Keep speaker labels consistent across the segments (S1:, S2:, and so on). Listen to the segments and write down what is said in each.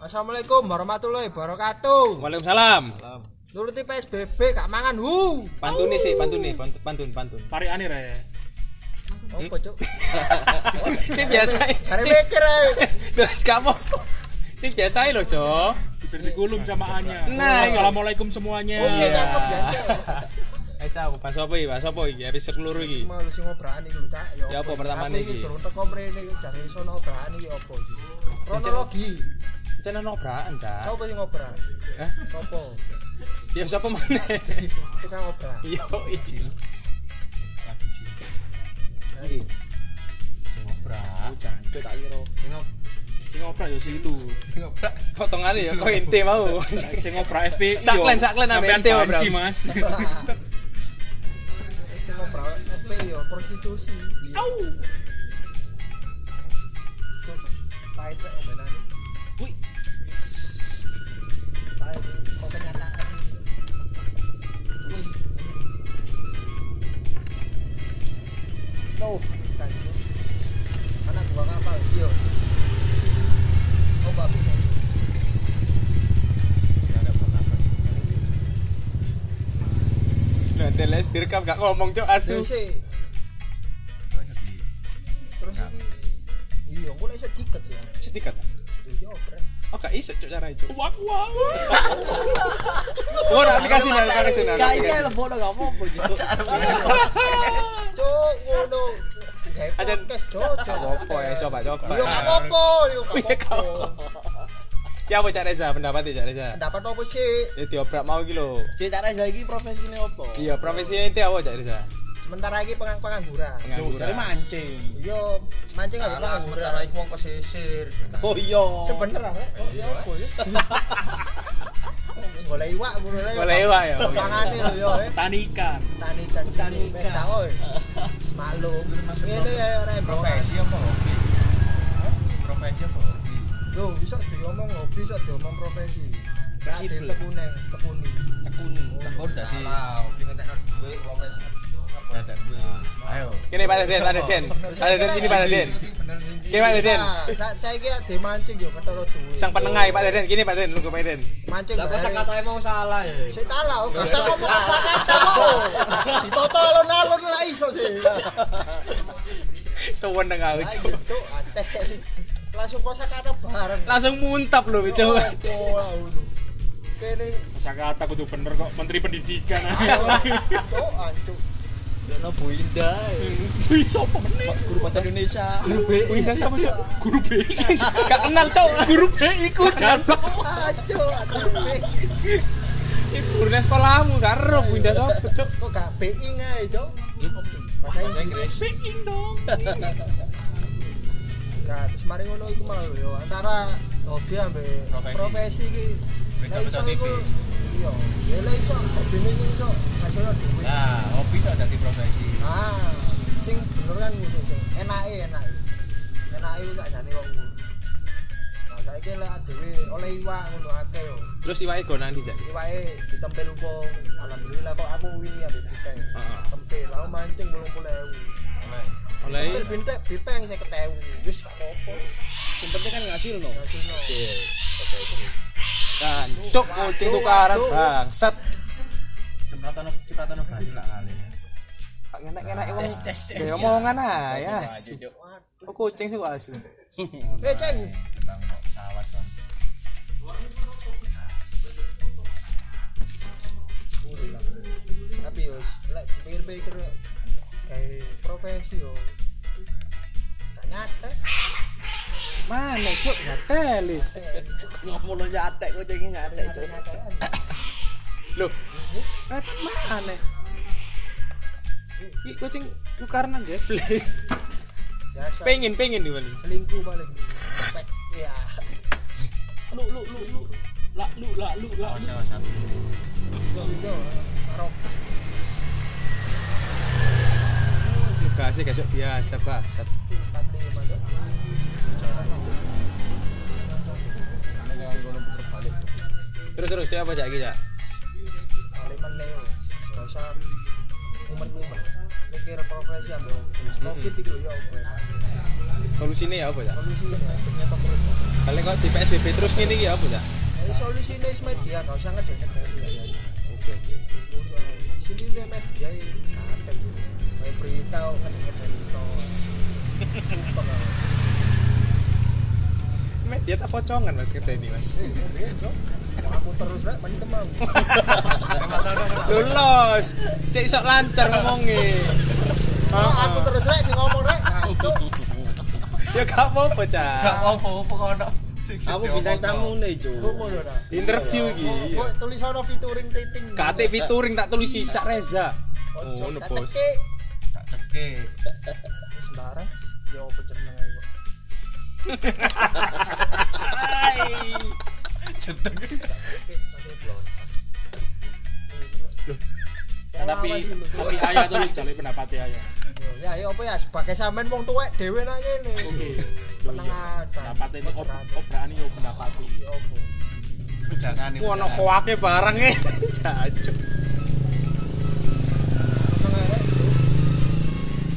S1: Assalamualaikum warahmatullahi wabarakatuh.
S2: Waalaikumsalam.
S1: Nuruti PSBB gak mangan hu.
S2: Pantuni sih, pantuni, pant- pantun, pantun.
S3: Pari aneh ya.
S1: Apa cuk?
S2: Sing biasa.
S1: Kare mikir ae.
S2: Kamu. Sing biasa loh, Jo.
S3: Kurikulum sama Anya.
S2: Nah, iya.
S3: Assalamualaikum semuanya.
S1: Oke cakep ya.
S2: Wis aku pas apa iki? Pas apa iki? Episode keloro iki.
S1: Mau lu sing ngobrani lho cak.
S2: Ya apa pertamane
S1: Tapi
S2: iki?
S1: durung teko mrene dari sono ngobrani iki apa iki? Kronologi.
S2: Channel obraan, Cak.
S1: Coba sing ngobran.
S2: Hah?
S1: Apa?
S2: Ya sapa maneh?
S1: Tukang ngobran.
S2: Yo, iki. Lagi sih. Iki. Sing obrak.
S1: Jancuk tak kira.
S2: Sing ob-
S3: Sing ngoprak ya situ.
S2: sing obrak. Potongane ya kok ente mau.
S3: Sing ngoprak FP.
S2: Saklen, saklen ame
S3: Sampean
S2: ente,
S3: banci, Mas.
S1: Sing ngobran SP yo prostitusi. Au. Pahit omenan.
S2: Wih,
S1: Kan. Anak gua kapal, iya. Oh, bagus.
S2: Nah, teles direkam gak ngomong cok asu.
S1: Terus. Iya, gue bisa tiket sih. ya.
S2: Setikat.
S1: Iya, oprek.
S2: Oh, gak iso cok cara itu.
S3: Wah, wah.
S2: Oh, aplikasi ada aplikasi ada
S4: Kayak foto gak apa-apa gitu.
S1: Cuk, ngono.
S2: Aja-
S1: cuk, cuk.
S2: Apa ya, coba coba.
S1: Iya, gak apa-apa, iya,
S2: Iya,
S1: gak apa-apa.
S2: Ya apa Cak Reza pendapatnya Cak Reza?
S1: Pendapat apa sih?
S2: Ya diobrak mau iki lho.
S4: Cerita Reza ini profesinya apa?
S2: Iya, profesinya ente apa Cak Reza?
S1: Sementara ini pengang pengangguran.
S4: Dari
S2: Pengangguran.
S4: mancing.
S1: Iya, mancing gak pengangguran.
S5: iku wong pesisir.
S4: Oh iya.
S1: Sebenernya. Oh, iya, ya? Wis Golek iwak, Golek
S2: iwak ya?
S1: Pangane lho yo, eh. Tani ikan
S4: Tani ikan.
S1: Maklum. Ngene ya ora
S5: Profesi apa hobi? Profesi apa hobi?
S1: Lho, bisa diomong hobi, bisa diomong profesi.
S4: Fleksibel.
S1: tekune, tekuni.
S4: Tekuni.
S5: Tekun dadi salah, hobi ngetekno profesi.
S4: Ya tak duit. Ayo.
S2: Kene Pak Deden, Pak Deden. Pak Deden sini Pak Deden. Kene Pak Deden.
S1: Nah, sa- saya kira di mancing yo ketara duit.
S2: Sang penengah Pak Deden, gini Pak Deden, lu ke Pak Deden.
S1: mancing.
S5: Lah kok
S1: dari-
S5: sakata emang salah ya.
S1: Saya tahu, gak usah ngomong kata kok. Ditoto alon-alon lah iso sih.
S2: Seweneng aku, Cuk.
S1: ate. Langsung kosa kata bareng.
S2: Langsung muntap lho, Cuk.
S1: Oh, oh, Kene
S3: Masa kata kudu bener kok Menteri Pendidikan.
S1: tuh ancuk.
S4: Dono Bu Indah.
S3: Wih, sopo meneh?
S4: Guru bahasa Indonesia.
S2: Wih, dan sama Cuk.
S3: Guru B.
S2: Gak kenal, Cuk.
S3: Guru B iku jantok.
S4: Aco,
S2: Iku gurune sekolahmu, gak ero Bu Indah sapa, Cuk.
S1: Kok gak BI ngae, Cok? Bahasa Inggris.
S3: Being dong.
S1: Gak terus mari ngono iku mau yo antara hobi ambek
S5: Profesi.
S1: iki. Iso iku. Iya. Ya iso hobine iso hasilnya duit.
S5: Nah, hobi dadi profesi.
S1: Ah, sing bener kan ngono sing enake enake. Enake iku sakjane kok ngono. Nah, saiki lek dhewe oleh iwak ngono akeh yo.
S2: Terus iwake gonan di Cak.
S1: Iwake ditempel wong. Alhamdulillah kok aku wingi ambek bipeng.
S2: Heeh.
S1: Tempel, aku mancing 80.000.
S5: Oleh.
S2: Oleh
S1: Tempel bintek bipeng 50.000. Wis gak apa-apa.
S4: Penting kan ngasil no.
S1: Hasilnya.
S2: Kan, Cuk, kucing tukaran bangsat.
S5: Sempratan cipratan banyu lah kali.
S2: Gak ngenek-ngenek wong. Ya omongan ae. Oh, kucing sih kok asu.
S1: Eh, Ceng.
S5: Pesawat kan.
S1: Tapi yo lek dipikir-pikir kayak profesi yo. Gak nyata.
S2: Mana, Cuk? Gateli.
S4: Ngomong lo nyatek, gue jadi nyatek. Cok.
S2: Loh, Rafa mana? Iki kucing tukaran nang gameplay.
S1: Biasa.
S2: Pengen, pengen nih paling.
S1: selingkuh paling. Ya.
S3: Lu lu lu lu. La lu la lu la.
S1: Arok.
S2: Kasih kasih biasa bangsat.
S1: 45 tuh.
S2: Terus terus siapa cak iki cak?
S1: Kaliman neo. Gak usah umet-umet. Mikir profesi ambil covid itu ya.
S2: Solusine ya apa ya? Paling kok di PSBB terus iki ya apa ya?
S1: Solusinya is media gak usah ngedeng-ngedeng
S2: Oke oke.
S1: sini dia media ini kadang kayak berita ngedeng-ngedeng itu sumpah kau
S2: Media tak pocongan Mas kata ini Mas.
S1: aku terus rek mendem aku
S2: Lulus. Cek sok lancar ngomongnya.
S1: Oh, aku terus rek sing ngomong rek.
S2: Ya gak apa-apa, Cak.
S5: Gak apa-apa kok ono.
S4: Kamu bintang tamu nih,
S1: ora
S2: Interview iki.
S1: Kok tulis ono featuring titing
S2: Kate featuring tak tulis si Cak Reza.
S1: Oh,
S2: Ngono, Bos.
S5: Cekik.
S1: Wis sembarang ya apa jeneng ae kok
S5: Jeneng.
S1: Cekek, tapi
S3: tapi tapi ayah tuh yang cari pendapatnya ayah.
S1: Ya ya apa ya? Sebagai sampean wong tuwek dhewe nang ngene.
S3: Oke.
S1: Tenang ada
S3: pendapat ini ob obrolan ini pendapat.
S1: Ya apa?
S5: Jangan
S2: Ku ono koake barang e. Jancuk.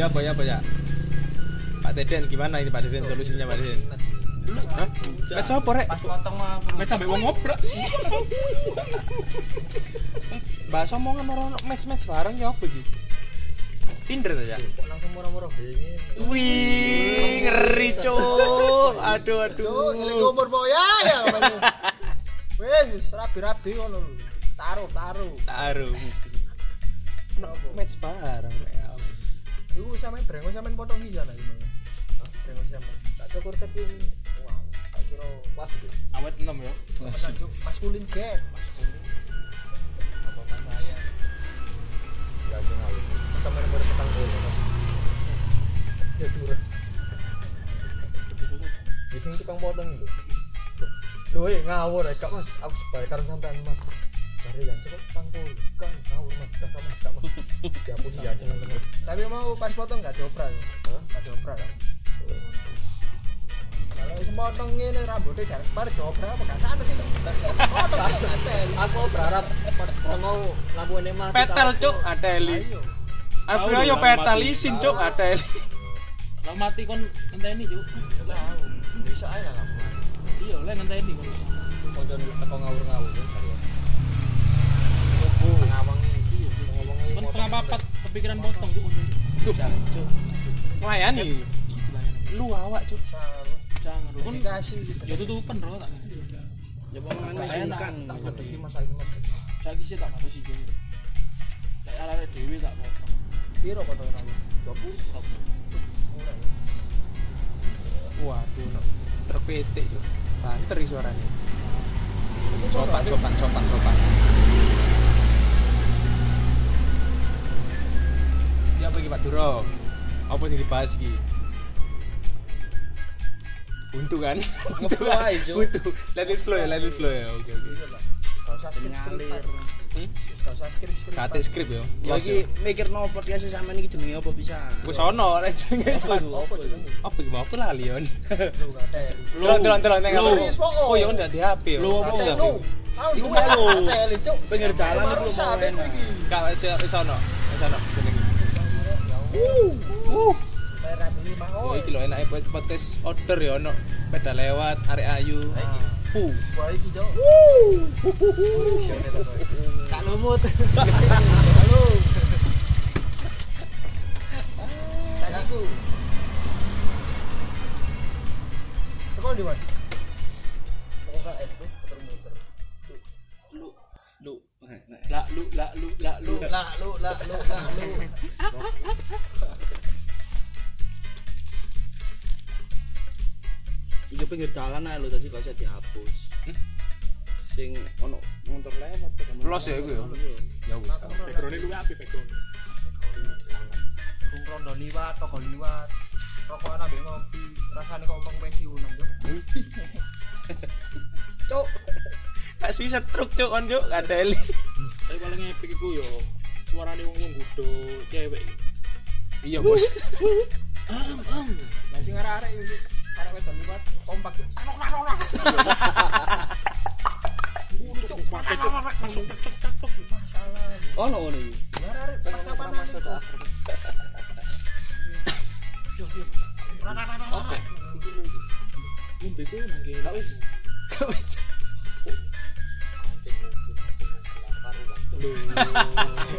S2: Ya apa ya apa ya? Pak Deden gimana ini Pak Deden solusinya Pak Deden? Hah? Apa rek?
S5: Pas potong mah
S3: Mek sampe wong ngobrak
S2: Bahas omongan orang match-match bareng ya apa iki? Tinder aja.
S1: kok langsung murah-murah
S2: Wih, ngeri cuk. Aduh
S1: Cuk,
S2: aduh.
S1: ngeling umur boya ya ngono. Wis rabi-rabi ngono lho. Taruh, taruh.
S2: Taruh. Match bareng rek. ya
S1: Iku sampean brengos sampean potong iki jane iki. Hah? Brengos sampean. Tak cukur tapi wah, tak kira pas iki.
S3: awet enam ya
S1: maskulin gen, maskulin. Apa saya? Ya aku ngawur. Sampean mau petang kowe. Ya curah. Ya sing tukang potong lho. Lho eh ngawur ya Kak Mas, aku sebaik karo sampean Mas. Cari yang cukup tangkul, kan ngawur Mas, gak Kak Mas. Dihapus ya jangan bener. Tapi mau pas potong gak dioprak. Hah? Gak dioprak kan. Kalau potong ngene rambutnya garis par dioprak apa gak sana sih.
S4: Aku berharap pas mau lampunya mati.
S2: Petel cuk, adeli.
S1: Ayo.
S2: Ayo
S3: Tahu
S2: yo
S3: lah,
S2: petel isin cuk, adeli.
S3: kalau mati kon ngenteni cuk
S5: tahu. Bisa ae lah
S3: iya lah ngenteni kon
S4: teko ngawur-ngawur. Oh, ngawangi.
S3: Setengah papat kepikiran potong
S2: Tuh, cuk. Melayani. Lu awak cuk.
S3: Jangan kon
S1: Dikasih
S3: ya tutupan bro tak
S4: Ya
S3: enak.
S4: sungkan.
S1: Tak batasi mas saiki Mas.
S3: saiki sih tak sih cuk kayak arek dewi tak potong
S1: Piro potongan kamu? 20.
S2: Waduh, no. truk PT cuk. Banter suaranya. Sopan, sopan, sopan, sopan. Ya apa Pak Duro? Apa sing dibahas iki? Buntu kan?
S4: Cuk.
S2: Buntu. Let it flow ya, let it flow ya. Oke, oke.
S1: Iya. Gak usah skrip-skripan.
S2: Hmm?
S1: Gak usah skrip-skripan.
S2: Kate skrip yo.
S4: Ya iki mikir no podcast sampean iki jenenge apa bisa?
S2: Wis ono rek jenenge
S4: itu?
S1: Apa jenenge?
S2: Apa iki aku lali yon.
S1: Lu
S2: nek
S3: Lu.
S2: ngapain? Oh ya ndak di HP yo.
S3: Lu apa?
S2: Bisa.
S1: Lu.
S4: Mau. Pinggir lu enak.
S1: iki.
S2: Kak wis wis ono. Wis ono Uh.
S1: Lima
S2: Oh,
S1: oh.
S2: iki lho enake buat podcast order ya ono peda lewat arek ayu. Hu.
S1: Wah iki cuk.
S2: Kak lumut.
S1: Halo. Tadi ku. Sekolah di mana? Pokoknya itu muter-muter.
S3: lu lu lah lu lah lu lah lu
S1: Lah, lu, lah, lu, lah, lu.
S4: Iki pinggir jalan ae lho tadi gak usah dihapus. Sing ono motor lewat kok.
S2: Los ya iku ya. Ya wis. Kak.
S3: background lu apa background
S1: Rung rondo liwat, toko liwat. Rokok anak ngopi, rasanya kok upang pensiunan cuk. Cuk,
S2: Kak bisa truk cuk on cuk kadeli.
S3: tapi paling epic iku yo suarane wong wong gudo cewek.
S2: Iya, Bos.
S1: Lah sing arek-arek Cuk. arek wedok liwat kompak
S3: pakai cuk langsung tek tek tek tek
S1: masalah.
S4: Ono ngono iki.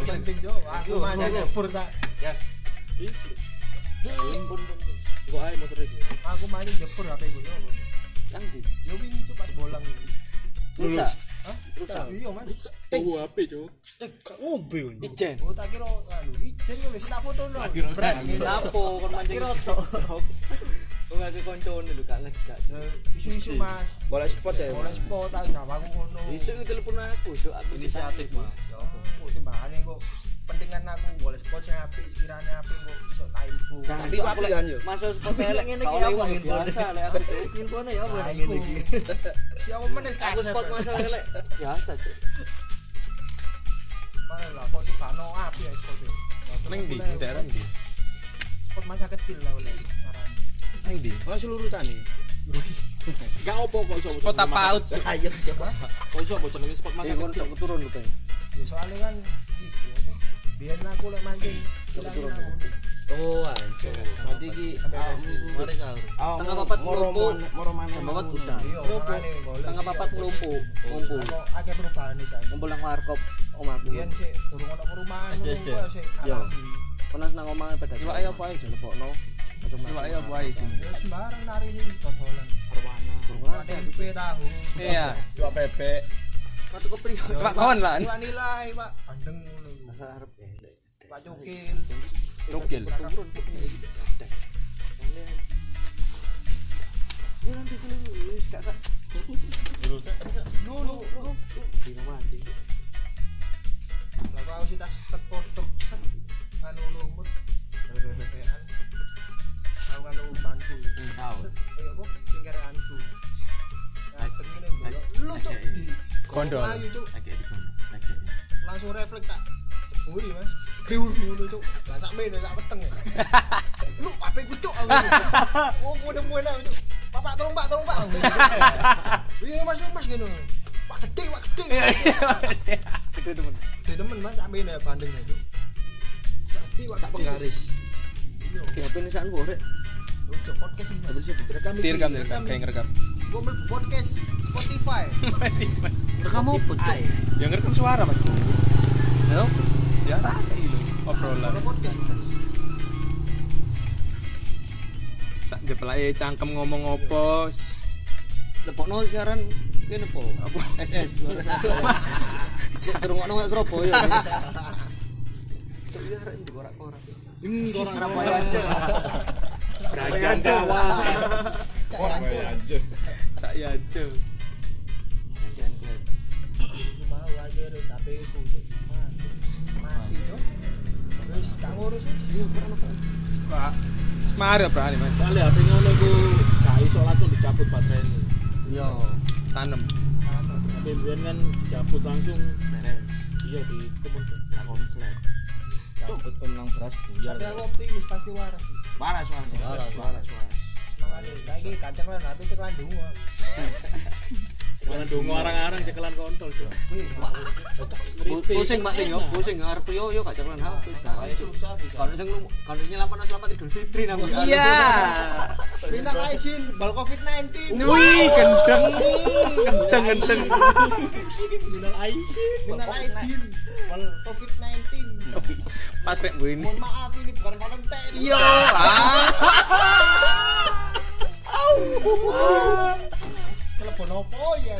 S1: Penting yo aku mah nyepur tak.
S5: Ya,
S3: Iki.
S1: Pun pun pun.
S3: Kok ae motor iki.
S1: Aku mah nyepur HP ku yo.
S4: Nang ndi?
S1: Yo wingi cuk pas bolang iki.
S4: Rusak.
S1: Hah? Rusak. Iya, Mas.
S3: Oh, HP, Cuk.
S4: Eh, ngombe. Ijen.
S1: Oh, tak kira anu, ijen yo wis tak foto no.
S5: kira
S1: Brand gitu.
S4: Lapo kon tok. Kok ngake koncone lho gak ngejak.
S1: Isu-isu Mas.
S4: Boleh spot ya.
S1: Oleh spot tak jawaku ngono.
S4: Isu telepon aku, Cuk. Aku inisiatif, Mas.
S1: Yo, kok timbangane kok pentingan aku boleh spot sing apik, kirane apik kok iso tak info.
S4: Tapi aku lek masuk spot elek ngene iki apa biasa lek aku Cuk.
S1: infone ya apa ngene iki. Siapa meneh
S4: Aku spot masalah elek biasa, Cuk.
S1: Mana lah kok dibano api ya spot itu.
S2: Neng di daerah di.
S1: Spot masa kecil lah oleh carane.
S2: Neng di.
S4: Oh, seluruh tani.
S3: Gak opo kok iso.
S2: Spot apa out?
S4: Ayo coba.
S3: Kok iso mbok jenenge spot masa
S4: Eh, kon
S3: kecil.
S4: cok turun lho, Bang.
S1: Ya soalnya kan iku apa? Biyen aku lek mancing turun aku.
S4: Oh, anjir. Berarti iki mari sahur. Tengah papat moro moro mana jam papat.
S1: Iya, golek.
S4: Tengah papat ngelumpuh, ngumpul.
S1: Kok akeh perubahan nih saiki.
S4: Ngumpul nang warkop omahku.
S1: Biyen sih durung ono perumahan
S4: SD. Yo. Panas nang omah pada.
S2: Iwak ayo apa ae, Cuk?
S4: Lebokno. Masuk
S2: Iwak ayo apa ae sini.
S1: Ya sembarang nari sing dodolan.
S4: arwana.
S1: Ada tempe tahu.
S2: Iya.
S5: dua bebek.
S4: Satu kopi.
S2: Pak kon lah.
S1: Iwak nilai, Pak. Bandeng ngono iku.
S4: Arep elek.
S1: Pak. Cukil.
S4: Turun Ini nanti dulu wis gak gak.
S1: Lu lu lu.
S4: Di mandi.
S1: Lah kok aku sih tak teko tek anu lumut. Bebek-bebekan. Aku kan umpanku.
S4: Sahur.
S1: Eh apa? Sing kere ansu. Nah, begini dulu. Lu cuk di
S2: Kondol.
S1: Melayu, Cuk.
S4: Lagi di kono. Lagi.
S1: Langsung refleks tak ceburi, Mas. Kriur ngono cuk. Lah sak mene sak weteng ya. Lu apa ku cuk aku. Oh, mudah mudah cuk. Bapak tolong Pak, tolong Pak. Iya Mas, Mas ngono. Pak gede, Pak gede.
S4: Gede temen.
S1: Gede temen Mas sak mene bandingnya cuk. Gede, Pak
S4: Sak
S1: gede.
S4: penggaris.
S1: Iya.
S4: Ini sak borek.
S1: Lu cuk podcast ini. Mas.
S3: Direkam iki.
S2: Direkam, direkam, kayak ngerekam.
S1: Podcast Spotify.
S4: Rekam apa?
S2: Yang ngerekam suara, Mas.
S4: Ayo.
S2: Ya tak gitu. Obrolan. Sak jeplake cangkem ngomong opo.
S4: siaran kene po.
S2: Apa?
S4: SS. Cek terungokno nang Surabaya. Cuk arek ndi korak-korak.
S3: Hmm, orang
S4: Surabaya aja.
S3: Brajan Jawa.
S1: Orang cuk.
S2: Sak ya aja.
S1: Mau aja. Mati. Mati tak ngurus.
S4: Iya?
S2: Pak. Berani, Mas.
S3: Soalnya HP ngono iku gak iso langsung dicabut baterainya.
S4: Iya.
S2: Tanem.
S3: HP biyen kan dicabut langsung
S4: Beres.
S3: iya di kebun.
S4: Konslet.
S1: Cabut menang beras buyar. Tapi aku optimis pasti waras.
S4: Waras, waras, waras, waras, waras.
S1: Saiki kacek lan HP ceklan dungo.
S3: Mana dongo arang-arang cekelan kontol, Cuk.
S4: Pusing mak ting yo, pusing arep yo yo gak jalan HP.
S3: Susah bisa.
S4: Kalau sing kalau sing lapan selamat Idul Fitri nang
S2: Iya.
S1: minta izin bal COVID-19.
S2: Wih, gendeng. Gendeng, gendeng.
S3: Minal aizin.
S1: Minta izin bal COVID-19.
S2: Pas rek bu ini.
S1: Mohon maaf ini bukan Valentine.
S2: Yo. Ah.
S1: Kelebon opo ya?